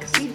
Roxy